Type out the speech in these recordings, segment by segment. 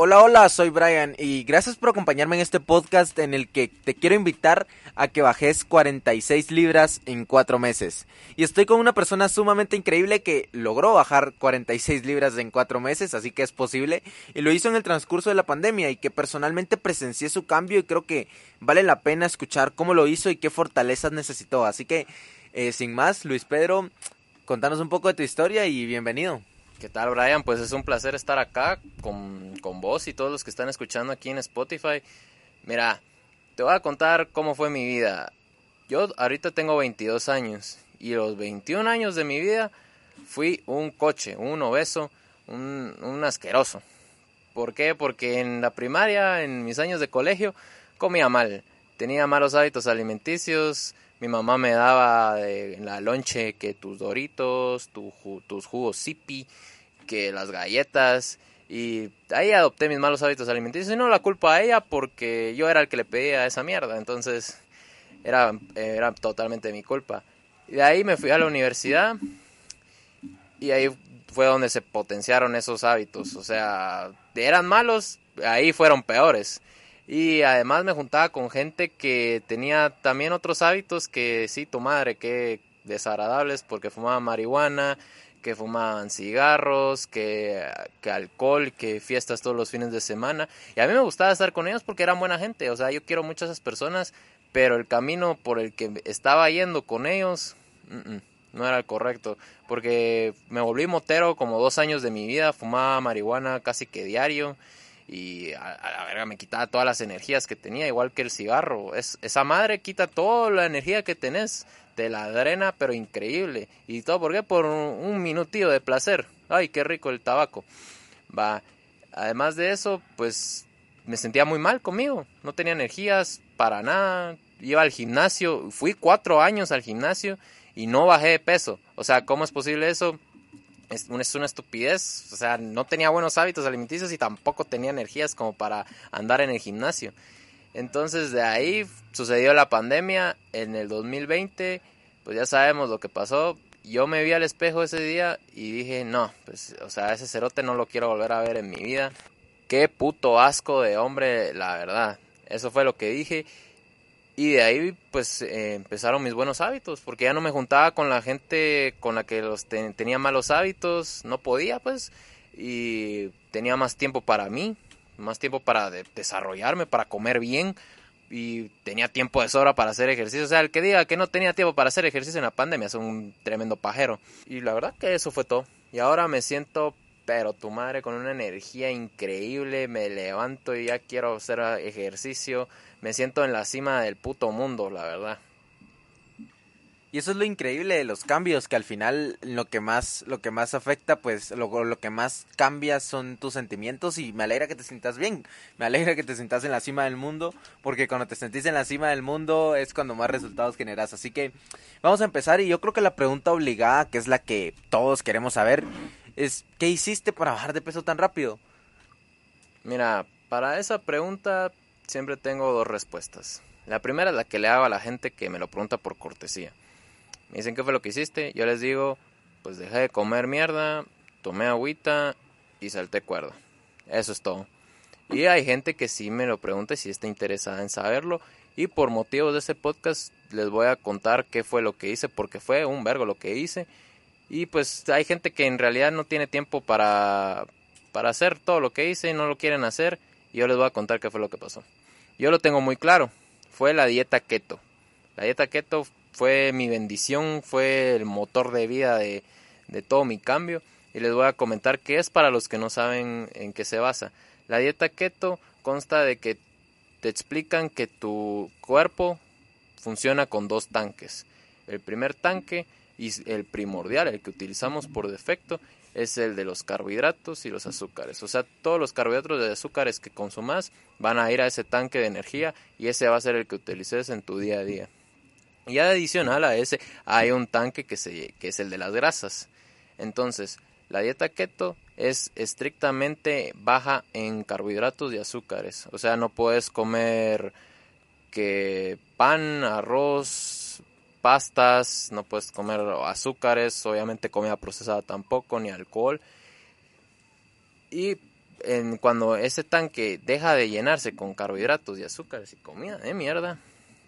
Hola, hola, soy Brian y gracias por acompañarme en este podcast en el que te quiero invitar a que bajes 46 libras en 4 meses. Y estoy con una persona sumamente increíble que logró bajar 46 libras en 4 meses, así que es posible, y lo hizo en el transcurso de la pandemia y que personalmente presencié su cambio y creo que vale la pena escuchar cómo lo hizo y qué fortalezas necesitó. Así que, eh, sin más, Luis Pedro, contanos un poco de tu historia y bienvenido. ¿Qué tal, Brian? Pues es un placer estar acá con, vos y todos los que están escuchando aquí en Spotify. Mira, te voy a contar cómo fue mi vida. Yo ahorita tengo 22 años y los 21 años de mi vida fui un coche, un obeso, un, asqueroso. ¿Por qué? Porque en la primaria, en mis años de colegio, comía mal. Tenía malos hábitos alimenticios, mi mamá me daba en la lonche que tus doritos, tus jugos sipi, que las galletas. Y ahí adopté mis malos hábitos alimenticios. Y no la culpa a ella porque yo era el que le pedía esa mierda. Entonces era, era totalmente mi culpa. Y de ahí me fui a la universidad. Y ahí fue donde se potenciaron esos hábitos. O sea, eran malos, ahí fueron peores. Y además me juntaba con gente que tenía también otros hábitos que sí, tu madre, que desagradables porque fumaban marihuana, que fumaban cigarros, que, que, alcohol, que fiestas todos los fines de semana. Y a mí me gustaba estar con ellos porque eran buena gente. O sea, yo quiero mucho a esas personas, pero el camino por el que estaba yendo con ellos no era el correcto. Porque me volví motero como dos años de mi vida, fumaba marihuana casi que diario y a, la verga me quitaba todas las energías que tenía, igual que el cigarro. Es, esa madre quita toda la energía que tenés, te la drena, pero increíble. ¿Y todo por qué? Por un, minutillo de placer. Ay, qué rico el tabaco. Va. Además de eso, pues me sentía muy mal conmigo. No tenía energías para nada. Iba al gimnasio, fui cuatro años al gimnasio y no bajé de peso. O sea, ¿cómo es posible eso? Es una, es una estupidez, o sea, no tenía buenos hábitos alimenticios y tampoco tenía energías como para andar en el gimnasio. Entonces de ahí sucedió la pandemia en el 2020, pues ya sabemos lo que pasó. Yo me vi al espejo ese día y dije, no, pues, o sea, ese cerote no lo quiero volver a ver en mi vida. Qué puto asco de hombre, la verdad. Eso fue lo que dije y de ahí pues eh, empezaron mis buenos hábitos, porque ya no me juntaba con la gente con la que los tenía malos hábitos, no podía pues, y tenía más tiempo para mí, más tiempo para desarrollarme, para comer bien, y tenía tiempo de sobra para hacer ejercicio. O sea, el que diga que no tenía tiempo para hacer ejercicio en la pandemia es un tremendo pajero. Y la verdad que eso fue todo. Y ahora me siento, pero tu madre, con una energía increíble, me levanto y ya quiero hacer ejercicio me siento en la cima del puto mundo, la verdad. Y eso es lo increíble de los cambios, que al final lo que más, lo que más afecta, pues lo, lo que más cambia son tus sentimientos y me alegra que te sientas bien, me alegra que te sientas en la cima del mundo, porque cuando te sentís en la cima del mundo es cuando más resultados generas. Así que vamos a empezar y yo creo que la pregunta obligada, que es la que todos queremos saber, es ¿qué hiciste para bajar de peso tan rápido? Mira, para esa pregunta siempre tengo dos respuestas. La primera es la que le hago a la gente que me lo pregunta por cortesía. Me dicen, ¿qué fue lo que hiciste? Yo les digo, pues dejé de comer mierda, tomé agüita y salté cuerda. Eso es todo. Y hay gente que sí me lo pregunta sí está interesada en saberlo. Y por motivos de ese podcast les voy a contar qué fue lo que hice, porque fue un vergo lo que hice. Y pues hay gente que en realidad no tiene tiempo para, para hacer todo lo que hice y no lo quieren hacer. Y yo les voy a contar qué fue lo que pasó. Yo lo tengo muy claro. Fue la dieta keto. La dieta keto fue mi bendición, fue el motor de vida de, de todo mi cambio. Y les voy a comentar qué es para los que no saben en qué se basa. La dieta keto consta de que te explican que tu cuerpo funciona con dos tanques. El primer tanque y el primordial, el que utilizamos por defecto, es el de los carbohidratos y los azúcares. O sea, todos los carbohidratos de azúcares que consumas van a ir a ese tanque de energía y ese va a ser el que utilices en tu día a día. Y adicional a ese hay un tanque que, se, que es el de las grasas. Entonces, la dieta keto es estrictamente baja en carbohidratos y azúcares. O sea, no puedes comer que pan, arroz, pastas, no puedes comer azúcares, obviamente comida procesada tampoco, ni alcohol. Y en, cuando ese tanque deja de llenarse con carbohidratos y azúcares y comida de mierda,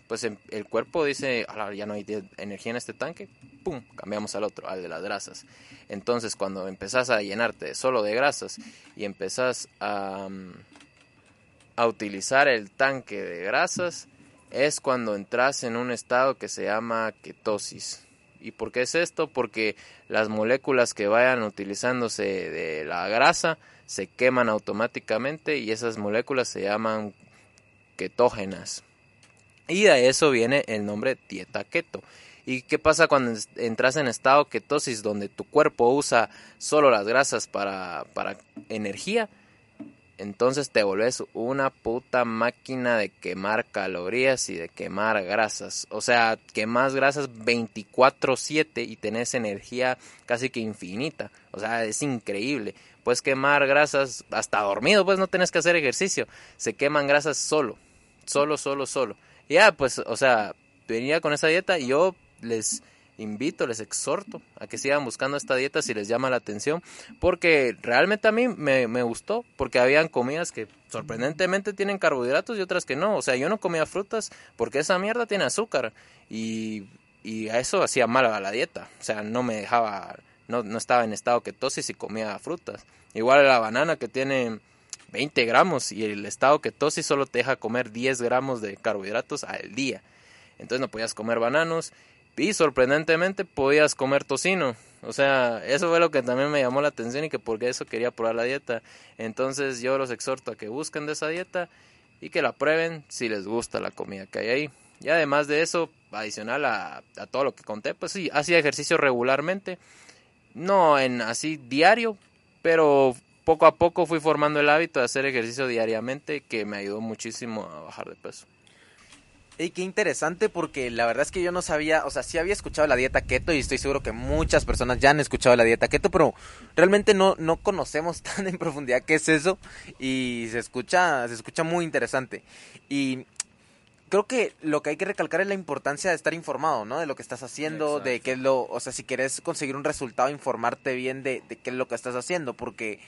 pues em, el cuerpo dice, ya no hay energía en este tanque, pum, cambiamos al otro, al de las grasas. Entonces cuando empezás a llenarte solo de grasas y empezás a, mm, a utilizar el tanque de grasas, es cuando entras en un estado que se llama ketosis. ¿Y por qué es esto? Porque las moléculas que vayan utilizándose de la grasa se queman automáticamente y esas moléculas se llaman ketógenas. Y de eso viene el nombre dieta keto. ¿Y qué pasa cuando entras en estado ketosis donde tu cuerpo usa solo las grasas para, para energía? Entonces te volvés una puta máquina de quemar calorías y de quemar grasas. O sea, quemas grasas 24/7 y tenés energía casi que infinita. O sea, es increíble. Puedes quemar grasas hasta dormido, pues no tenés que hacer ejercicio. Se queman grasas solo, solo, solo, solo. ya, pues, o sea, venía con esa dieta y yo les invito, les exhorto a que sigan buscando esta dieta si les llama la atención, porque realmente a mí me, gustó, porque habían comidas que sorprendentemente tienen carbohidratos y otras que no, o sea, yo no comía frutas porque esa mierda tiene azúcar y, y a eso hacía mal a la dieta, o sea, no me dejaba, no, no estaba en estado ketosis y comía frutas, igual la banana que tiene 20 gramos y el estado ketosis solo te deja comer 10 gramos de carbohidratos al día. Entonces no podías comer bananos y sorprendentemente podías comer tocino. O sea, eso fue lo que también me llamó la atención y que porque eso quería probar la dieta. Entonces yo los exhorto a que busquen de esa dieta y que la prueben si les gusta la comida que hay ahí. Y además de eso, adicional a, a todo lo que conté, pues sí, hacía ejercicio regularmente. No en así diario, pero poco a poco fui formando el hábito de hacer ejercicio diariamente que me ayudó muchísimo a bajar de peso. Y qué interesante porque la verdad es que yo no sabía, o sea, sí había escuchado la dieta keto y estoy seguro que muchas personas ya han escuchado la dieta keto, pero realmente no, no conocemos tan en profundidad qué es eso y se escucha, se escucha muy interesante. Y creo que lo que hay que recalcar es la importancia de estar informado, ¿no? De lo que estás haciendo, de qué es lo, o sea, si quieres conseguir un resultado, informarte bien de, de qué es lo que estás haciendo, porque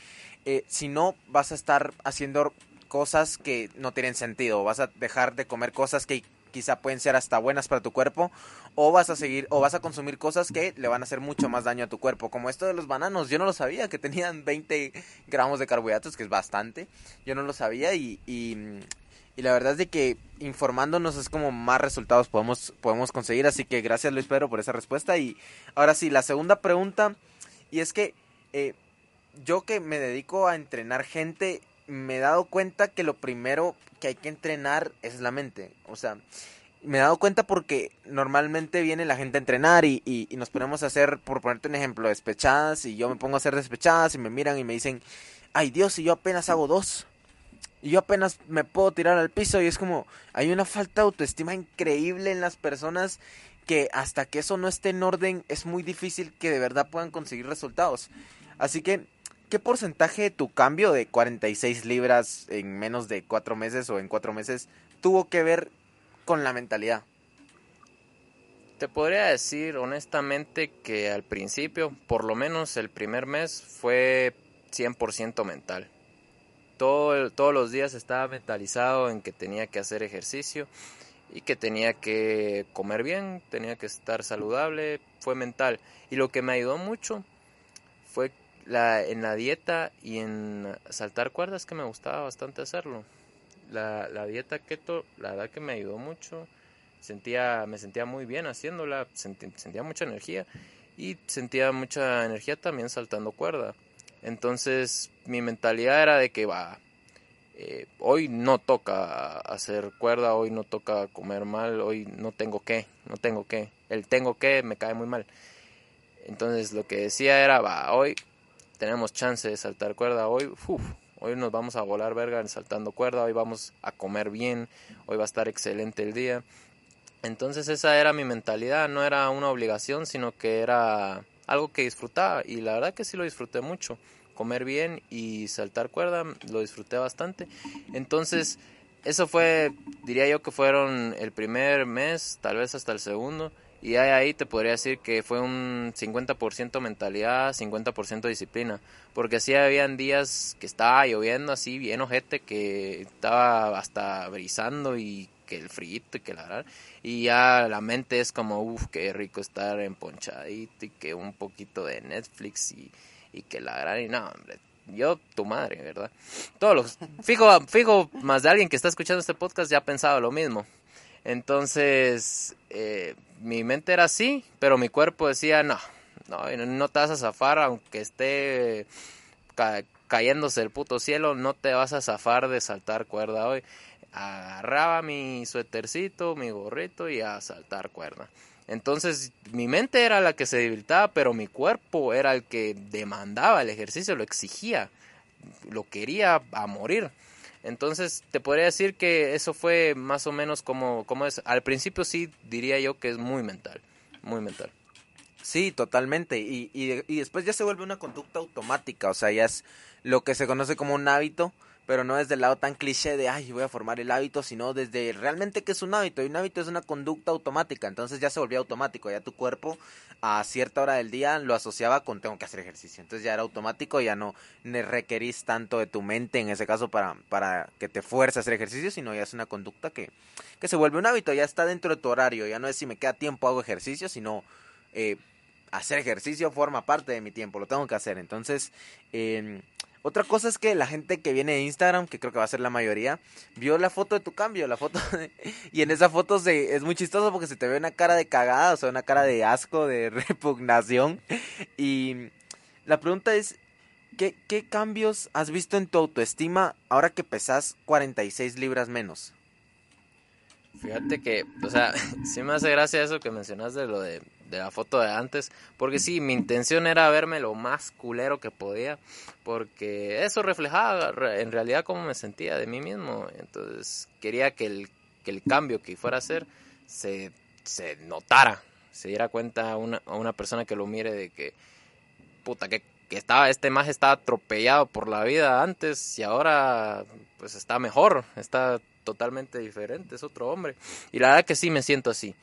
eh, si no vas a estar haciendo cosas que no tienen sentido, vas a dejar de comer cosas que quizá pueden ser hasta buenas para tu cuerpo o vas a seguir o vas a consumir cosas que le van a hacer mucho más daño a tu cuerpo como esto de los bananos. Yo no lo sabía que tenían 20 gramos de carbohidratos que es bastante. Yo no lo sabía y, y, la verdad es de que informándonos es como más resultados podemos podemos conseguir. Así que gracias Luis Pedro por esa respuesta. Y ahora sí la segunda pregunta y es que eh, yo que me dedico a entrenar gente me he dado cuenta que lo primero que hay que entrenar es la mente. O sea, me he dado cuenta porque normalmente viene la gente a entrenar y, y, nos ponemos a hacer, por ponerte un ejemplo, despechadas y yo me pongo a hacer despechadas y me miran y me dicen, ay Dios, y yo apenas hago dos. Y yo apenas me puedo tirar al piso y es como, hay una falta de autoestima increíble en las personas que hasta que eso no esté en orden es muy difícil que de verdad puedan conseguir resultados. Así que ¿qué porcentaje de tu cambio de 46 libras en menos de cuatro meses o en cuatro meses tuvo que ver con la mentalidad? Te podría decir honestamente que al principio, por lo menos el primer mes, fue 100% mental. Todo, todos los días estaba mentalizado en que tenía que hacer ejercicio y que tenía que comer bien, tenía que estar saludable, fue mental. Y lo que me ayudó mucho fue la, en la dieta y en saltar cuerdas que me gustaba bastante hacerlo. La, la dieta keto, la verdad que me ayudó mucho. Sentía, me sentía muy bien haciéndola, sentía mucha energía y sentía mucha energía también saltando cuerda. Entonces mi mentalidad era de que va, eh, hoy no toca hacer cuerda, hoy no toca comer mal, hoy no tengo que, no tengo que, el tengo que me cae muy mal. Entonces lo que decía era, va, hoy tenemos chance de saltar cuerda hoy, hoy nos vamos a volar verga saltando cuerda, hoy vamos a comer bien, hoy va a estar excelente el día. Entonces esa era mi mentalidad, no era una obligación, sino que era algo que disfrutaba y la verdad que sí lo disfruté mucho. Comer bien y saltar cuerda lo disfruté bastante. Entonces eso fue, diría yo que fueron el primer mes, tal vez hasta el segundo, Y ahí te podría decir que fue un 50% mentalidad, 50% disciplina. Porque sí habían días que estaba lloviendo así bien ojete, que estaba hasta brisando y que el frío y que la verdad. Y ya la mente es como, uff, qué rico estar emponchadito y que un poquito de Netflix y, y que la gran y no, hombre, yo, tu madre, ¿verdad? Todos los, fijo, fijo, más de alguien que está escuchando este podcast ya ha pensado lo mismo. Entonces, eh, mi mente era así, pero mi cuerpo decía, no, no, no te vas a zafar aunque esté cayéndose el puto cielo, no te vas a zafar de saltar cuerda hoy. Agarraba mi suétercito, mi gorrito y a saltar cuerda. Entonces mi mente era la que se debilitaba, pero mi cuerpo era el que demandaba el ejercicio, lo exigía, lo quería a morir. Entonces te podría decir que eso fue más o menos como, como es. Al principio sí diría yo que es muy mental, muy mental. Sí, totalmente. Y, y, y después ya se vuelve una conducta automática, o sea, ya es lo que se conoce como un hábito pero no desde el lado tan cliché de, ay, voy a formar el hábito, sino desde realmente que es un hábito. Y un hábito es una conducta automática, entonces ya se volvió automático, ya tu cuerpo a cierta hora del día lo asociaba con tengo que hacer ejercicio. Entonces ya era automático, ya no requerís tanto de tu mente en ese caso para, para que te fuerce a hacer ejercicio, sino ya es una conducta que, que se vuelve un hábito, ya está dentro de tu horario, ya no es si me queda tiempo hago ejercicio, sino... Eh, hacer ejercicio forma parte de mi tiempo, lo tengo que hacer. Entonces, eh, otra cosa es que la gente que viene de Instagram, que creo que va a ser la mayoría, vio la foto de tu cambio, la foto y en esa foto se, es muy chistoso porque se te ve una cara de cagada, o sea, una cara de asco, de repugnación. Y la pregunta es, ¿qué, qué cambios has visto en tu autoestima ahora que pesas 46 libras menos? Fíjate que, o sea, sí me hace gracia eso que mencionas de lo de, de, la foto de antes, porque sí, mi intención era verme lo más culero que podía, porque eso reflejaba en realidad cómo me sentía de mí mismo, entonces quería que el, que el cambio que fuera a hacer se, se notara, se diera cuenta a una, a una persona que lo mire de que, puta, que, que estaba, este más estaba atropellado por la vida antes y ahora pues está mejor, está totalmente diferente, es otro hombre. Y la verdad que sí me siento así.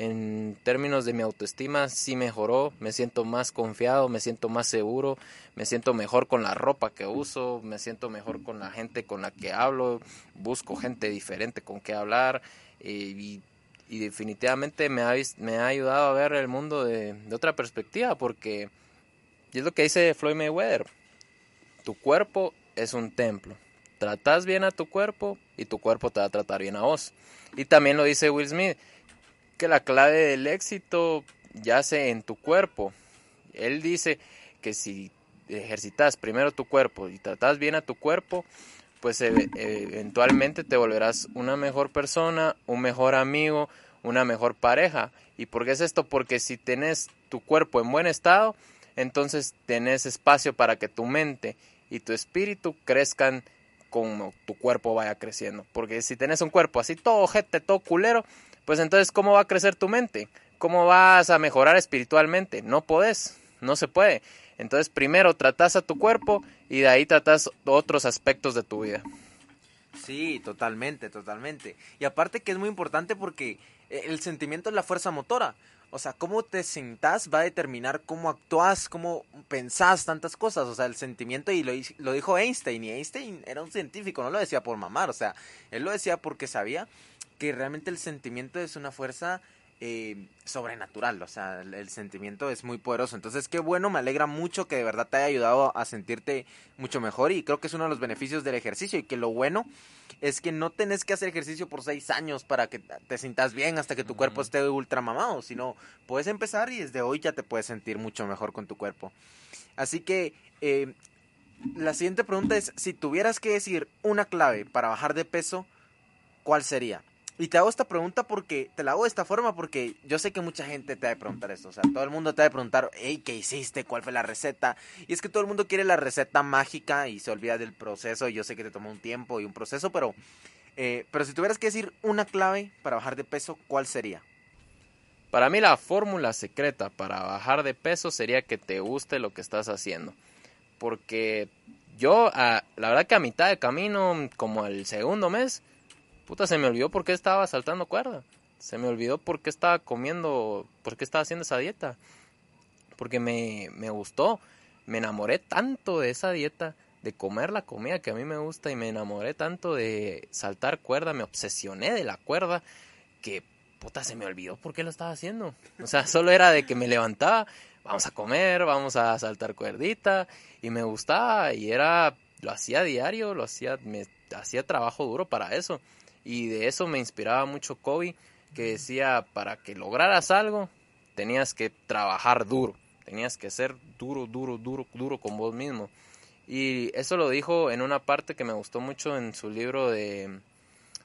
En términos de mi autoestima, sí mejoró, me siento más confiado, me siento más seguro, me siento mejor con la ropa que uso, me siento mejor con la gente con la que hablo, busco gente diferente con que hablar y, y, definitivamente me ha, me ha ayudado a ver el mundo de, de otra perspectiva porque es lo que dice Floyd Mayweather, tu cuerpo es un templo tratas bien a tu cuerpo y tu cuerpo te va a tratar bien a vos. Y también lo dice Will Smith, que la clave del éxito yace en tu cuerpo. Él dice que si ejercitas primero tu cuerpo y tratas bien a tu cuerpo, pues eventualmente te volverás una mejor persona, un mejor amigo, una mejor pareja. ¿Y por qué es esto? Porque si tenés tu cuerpo en buen estado, entonces tenés espacio para que tu mente y tu espíritu crezcan como tu cuerpo vaya creciendo. Porque si tenés un cuerpo así todo ojete, todo culero, pues entonces ¿cómo va a crecer tu mente? ¿Cómo vas a mejorar espiritualmente? No podés, no se puede. Entonces primero tratas a tu cuerpo y de ahí tratas otros aspectos de tu vida. Sí, totalmente, totalmente. Y aparte que es muy importante porque el sentimiento es la fuerza motora. O sea, cómo te sentás va a determinar cómo actúas, cómo pensás tantas cosas. O sea, el sentimiento, y lo, lo, dijo Einstein, y Einstein era un científico, no lo decía por mamar. O sea, él lo decía porque sabía que realmente el sentimiento es una fuerza eh, sobrenatural, o sea, el, sentimiento es muy poderoso. Entonces, qué bueno, me alegra mucho que de verdad te haya ayudado a sentirte mucho mejor y creo que es uno de los beneficios del ejercicio y que lo bueno es que no tenés que hacer ejercicio por seis años para que te sientas bien hasta que tu cuerpo esté ultra mamado, sino puedes empezar y desde hoy ya te puedes sentir mucho mejor con tu cuerpo. Así que eh, la siguiente pregunta es, si tuvieras que decir una clave para bajar de peso, ¿cuál sería? Y te hago esta pregunta porque, te la hago de esta forma porque yo sé que mucha gente te va a preguntar esto. O sea, todo el mundo te va a preguntar, hey, ¿qué hiciste? ¿Cuál fue la receta? Y es que todo el mundo quiere la receta mágica y se olvida del proceso. Y yo sé que te tomó un tiempo y un proceso, pero, eh, pero si tuvieras que decir una clave para bajar de peso, ¿cuál sería? Para mí la fórmula secreta para bajar de peso sería que te guste lo que estás haciendo. Porque yo, la verdad que a mitad de camino, como el segundo mes, puta, se me olvidó por qué estaba saltando cuerda. Se me olvidó por qué estaba comiendo, por qué estaba haciendo esa dieta. Porque me, me gustó, me enamoré tanto de esa dieta, de comer la comida que a mí me gusta y me enamoré tanto de saltar cuerda, me obsesioné de la cuerda que puta se me olvidó por qué lo estaba haciendo. O sea, solo era de que me levantaba, vamos a comer, vamos a saltar cuerdita y me gustaba y era lo hacía diario, lo hacía me hacía trabajo duro para eso y de eso me inspiraba mucho Kobe que decía para que lograras algo tenías que trabajar duro, tenías que ser duro, duro, duro, duro con vos mismo. Y eso lo dijo en una parte que me gustó mucho en su libro de,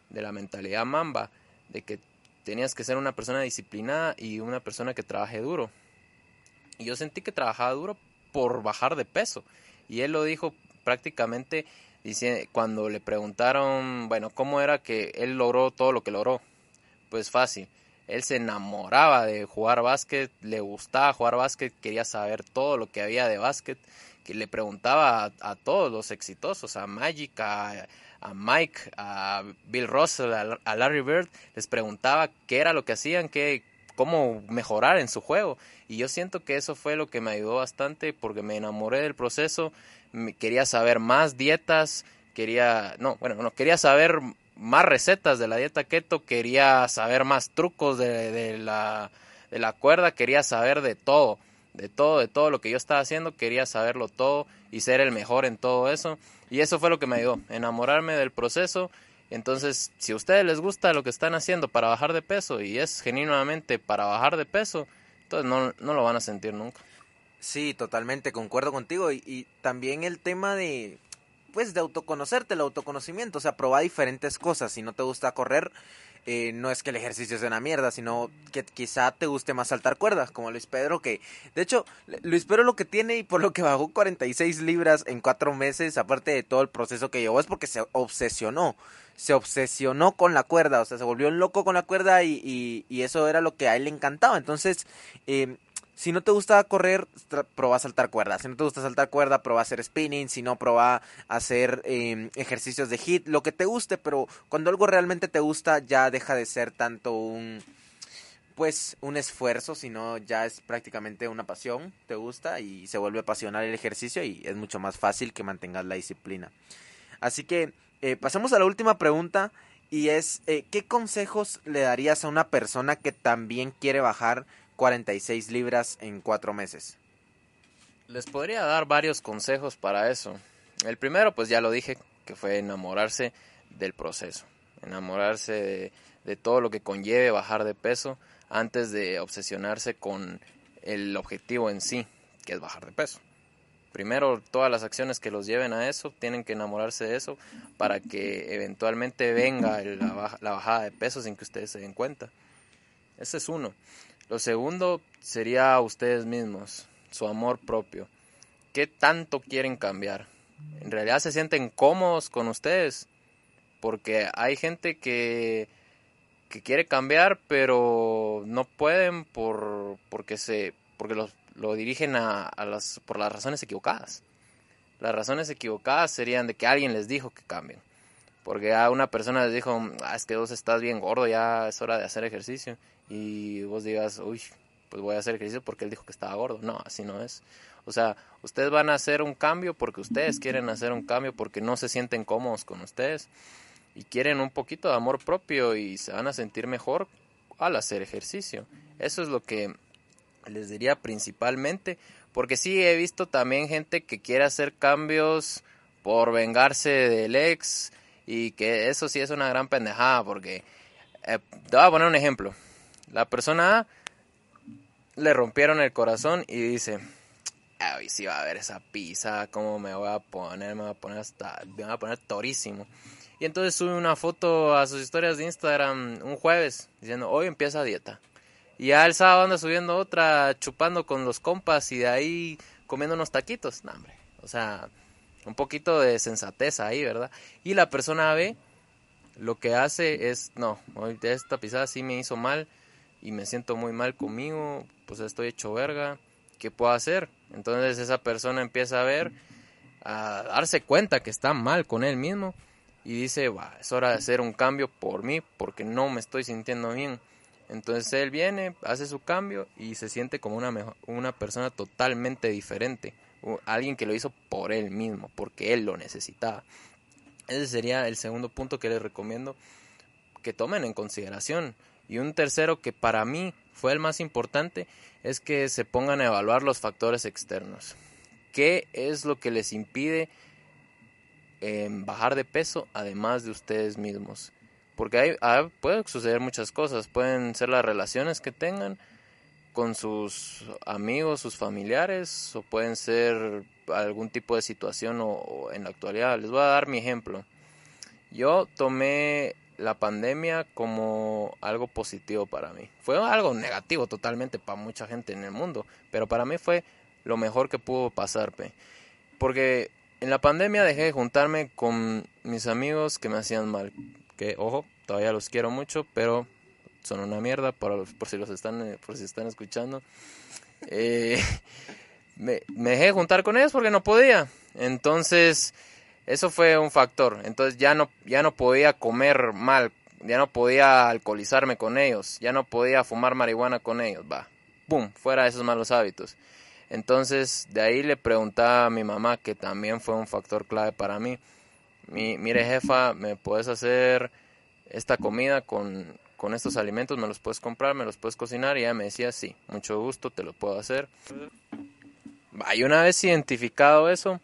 de la mentalidad mamba, de que tenías que ser una persona disciplinada y una persona que trabaje duro. Y yo sentí que trabajaba duro por bajar de peso. Y él lo dijo prácticamente dice, cuando le preguntaron, bueno, ¿cómo era que él logró todo lo que logró? Pues fácil. Él se enamoraba de jugar básquet, le gustaba jugar básquet, quería saber todo lo que había de básquet, que le preguntaba a, todos los exitosos, a Magic, a, a Mike, a Bill Russell, a, Larry Bird, les preguntaba qué era lo que hacían, qué, cómo mejorar en su juego. Y yo siento que eso fue lo que me ayudó bastante porque me enamoré del proceso, quería saber más dietas, quería, no, bueno, no, quería saber más recetas de la dieta keto, quería saber más trucos de, de, la, de la cuerda, quería saber de todo, de todo, de todo lo que yo estaba haciendo, quería saberlo todo y ser el mejor en todo eso. Y eso fue lo que me ayudó, enamorarme del proceso. Entonces, si a ustedes les gusta lo que están haciendo para bajar de peso y es genuinamente para bajar de peso, entonces no, no lo van a sentir nunca. Sí, totalmente, concuerdo contigo. Y, y, también el tema de, pues, de autoconocerte, el autoconocimiento. O sea, probar diferentes cosas. Si no te gusta correr, eh, no es que el ejercicio sea una mierda, sino que quizá te guste más saltar cuerdas, como Luis Pedro, que de hecho, Luis Pedro lo que tiene y por lo que bajó 46 libras en cuatro meses, aparte de todo el proceso que llevó, es porque se obsesionó, se obsesionó con la cuerda, o sea, se volvió loco con la cuerda y, y, y eso era lo que a él le encantaba. Entonces, eh, si no te gusta correr, prueba a saltar cuerda. Si no te gusta saltar cuerda, prueba a hacer spinning. Si no, prueba a hacer eh, ejercicios de hit. Lo que te guste, pero cuando algo realmente te gusta, ya deja de ser tanto un. Pues un esfuerzo, sino ya es prácticamente una pasión, te gusta y se vuelve apasional el ejercicio y es mucho más fácil que mantengas la disciplina. Así que eh, pasamos a la última pregunta y es, eh, ¿qué consejos le darías a una persona que también quiere bajar 46 libras en 4 meses? Les podría dar varios consejos para eso. El primero, pues ya lo dije, que fue enamorarse del proceso, enamorarse de, de todo lo que conlleve bajar de peso antes de obsesionarse con el objetivo en sí, que es bajar de peso. Primero, todas las acciones que los lleven a eso, tienen que enamorarse de eso para que eventualmente venga la, la bajada de peso sin que ustedes se den cuenta. Ese es uno. Lo segundo sería ustedes mismos, su amor propio. ¿Qué tanto quieren cambiar? ¿En realidad se sienten cómodos con ustedes? Porque hay gente que, que quiere cambiar, pero no pueden por, porque, se, porque los, lo dirigen a, a las, por las razones equivocadas. Las razones equivocadas serían de que alguien les dijo que cambien. Porque a una persona les dijo, ah, es que vos estás bien gordo, ya es hora de hacer ejercicio y vos digas, uy, pues voy a hacer ejercicio porque él dijo que estaba gordo. No, así no es. O sea, ustedes van a hacer un cambio porque ustedes quieren hacer un cambio porque no se sienten cómodos con ustedes y quieren un poquito de amor propio y se van a sentir mejor al hacer ejercicio. Eso es lo que les diría principalmente, porque sí he visto también gente que quiere hacer cambios por vengarse del ex y que eso sí es una gran pendejada porque eh, te voy a poner un ejemplo. La persona le rompieron el corazón y dice, ay, si va a ver esa pizza, cómo me voy a poner, me voy a poner hasta, me voy a poner torísimo. Y entonces sube una foto a sus historias de Instagram un jueves diciendo, hoy empieza dieta. Y ya el sábado anda subiendo otra chupando con los compas y de ahí comiendo unos taquitos. No, hombre. O sea, un poquito de sensatez ahí, ¿verdad? Y la persona B lo que hace es, no, esta pisada sí me hizo mal y me siento muy mal conmigo, pues estoy hecho verga, ¿qué puedo hacer? Entonces esa persona empieza a ver, a darse cuenta que está mal con él mismo y dice, va, es hora de hacer un cambio por mí porque no me estoy sintiendo bien. Entonces él viene, hace su cambio y se siente como una, una persona totalmente diferente. Alguien que lo hizo por él mismo, porque él lo necesitaba. Ese sería el segundo punto que les recomiendo que tomen en consideración. Y un tercero que para mí fue el más importante es que se pongan a evaluar los factores externos. ¿Qué es lo que les impide eh, bajar de peso además de ustedes mismos? Porque hay, ah, pueden suceder muchas cosas. Pueden ser las relaciones que tengan con sus amigos, sus familiares, o pueden ser algún tipo de situación o, en la actualidad. Les voy a dar mi ejemplo. Yo tomé la pandemia como algo positivo para mí. Fue algo negativo totalmente para mucha gente en el mundo, pero para mí fue lo mejor que pudo pasarme. Porque en la pandemia dejé de juntarme con mis amigos que me hacían mal. Que, ojo, todavía los quiero mucho, pero son una mierda por, por si los están, eh, por si están escuchando. Eh, me, me dejé de juntar con ellos porque no podía. Entonces, eso fue un factor. Entonces ya no, ya no podía comer mal, ya no podía alcoholizarme con ellos, ya no podía fumar marihuana con ellos, va. ¡Pum! Fuera de esos malos hábitos. Entonces, de ahí le preguntaba a mi mamá, que también fue un factor clave para mí. Mi, mire, jefa, ¿me puedes hacer esta comida con, con estos alimentos? ¿Me los puedes comprar? ¿Me los puedes cocinar? Y ella me decía, sí, mucho gusto, te lo puedo hacer. Y una vez identificado eso,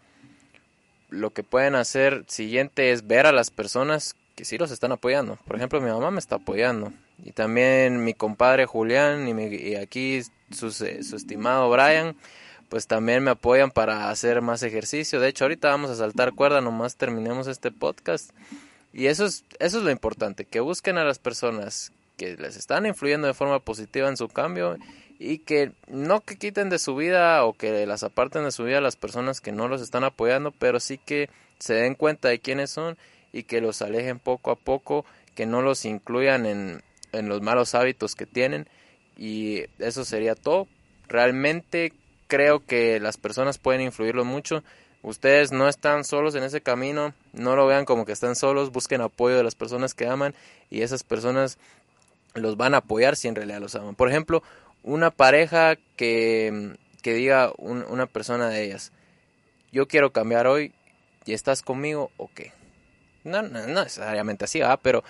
lo que pueden hacer siguiente es ver a las personas que sí los están apoyando. Por ejemplo, mi mamá me está apoyando. Y también mi compadre Julián y, aquí su, eh, su, estimado Brian, pues también me apoyan para hacer más ejercicio. De hecho, ahorita vamos a saltar cuerda, nomás terminemos este podcast. Y eso es, eso es lo importante, que busquen a las personas que les están influyendo de forma positiva en su cambio y que no que quiten de su vida o que las aparten de su vida las personas que no los están apoyando, pero sí que se den cuenta de quiénes son y que los alejen poco a poco, que no los incluyan en, en los malos hábitos que tienen y eso sería todo. Realmente creo que las personas pueden influirlo mucho. Ustedes no están solos en ese camino, no lo vean como que están solos, busquen apoyo de las personas que aman y esas personas los van a apoyar si en realidad los aman. Por ejemplo, una pareja que, que diga una persona de ellas, yo quiero cambiar hoy y estás conmigo o qué. No, no, necesariamente así, ¿va? pero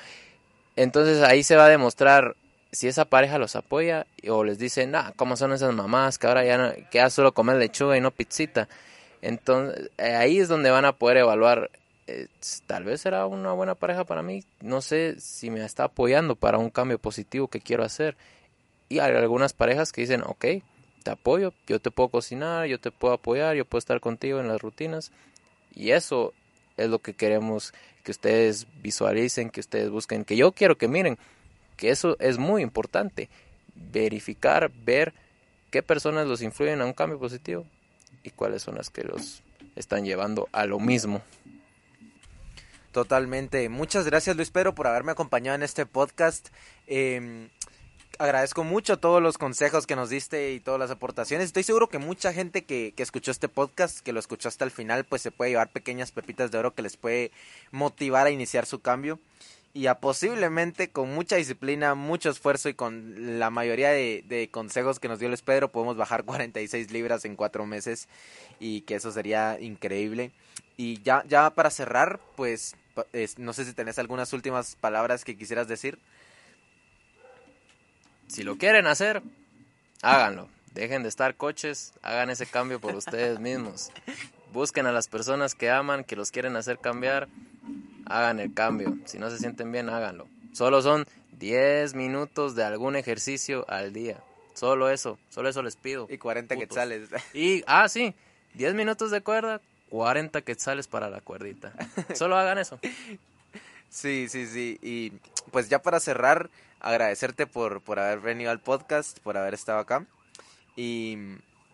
entonces ahí se va a demostrar si esa pareja los apoya o les dice, nah, ¿cómo son esas mamás que ahora ya, no, que ya solo comen lechuga y no pizzita? Entonces eh, ahí es donde van a poder evaluar, eh, tal vez será una buena pareja para mí, no sé si me está apoyando para un cambio positivo que quiero hacer y hay algunas parejas que dicen, ok, te apoyo, yo te puedo cocinar, yo te puedo apoyar, yo puedo estar contigo en las rutinas. Y eso es lo que queremos que ustedes visualicen, que ustedes busquen, que yo quiero que miren, que eso es muy importante. Verificar, ver qué personas los influyen a un cambio positivo y cuáles son las que los están llevando a lo mismo. Totalmente. Muchas gracias Luis Pedro por haberme acompañado en este podcast. Eh, agradezco mucho todos los consejos que nos diste y todas las aportaciones. Estoy seguro que mucha gente que, que, escuchó este podcast, que lo escuchó hasta el final, pues se puede llevar pequeñas pepitas de oro que les puede motivar a iniciar su cambio. Y a posiblemente con mucha disciplina, mucho esfuerzo y con la mayoría de, de consejos que nos dio Luis Pedro, podemos bajar 46 libras en cuatro meses y que eso sería increíble. Y ya, ya para cerrar, pues no sé si tenés algunas últimas palabras que quisieras decir. Si lo quieren hacer, háganlo. Dejen de estar coches, hagan ese cambio por ustedes mismos. Busquen a las personas que aman, que los quieren hacer cambiar, hagan el cambio. Si no se sienten bien, háganlo. Solo son 10 minutos de algún ejercicio al día. Solo eso, solo eso les pido. Y 40 quetzales. Y, ah, sí, 10 minutos de cuerda, 40 quetzales para la cuerdita. Solo hagan eso. Sí, sí, sí. Y pues ya para cerrar, agradecerte por, por haber venido al podcast, por haber estado acá. Y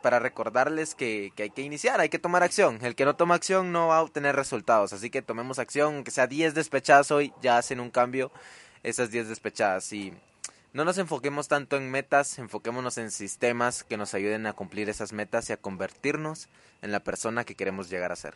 para recordarles que, que, hay que iniciar, hay que tomar acción. El que no toma acción no va a obtener resultados. Así que tomemos acción, que sea 10 despechadas hoy, ya hacen un cambio esas 10 despechadas. Y no nos enfoquemos tanto en metas, enfoquémonos en sistemas que nos ayuden a cumplir esas metas y a convertirnos en la persona que queremos llegar a ser.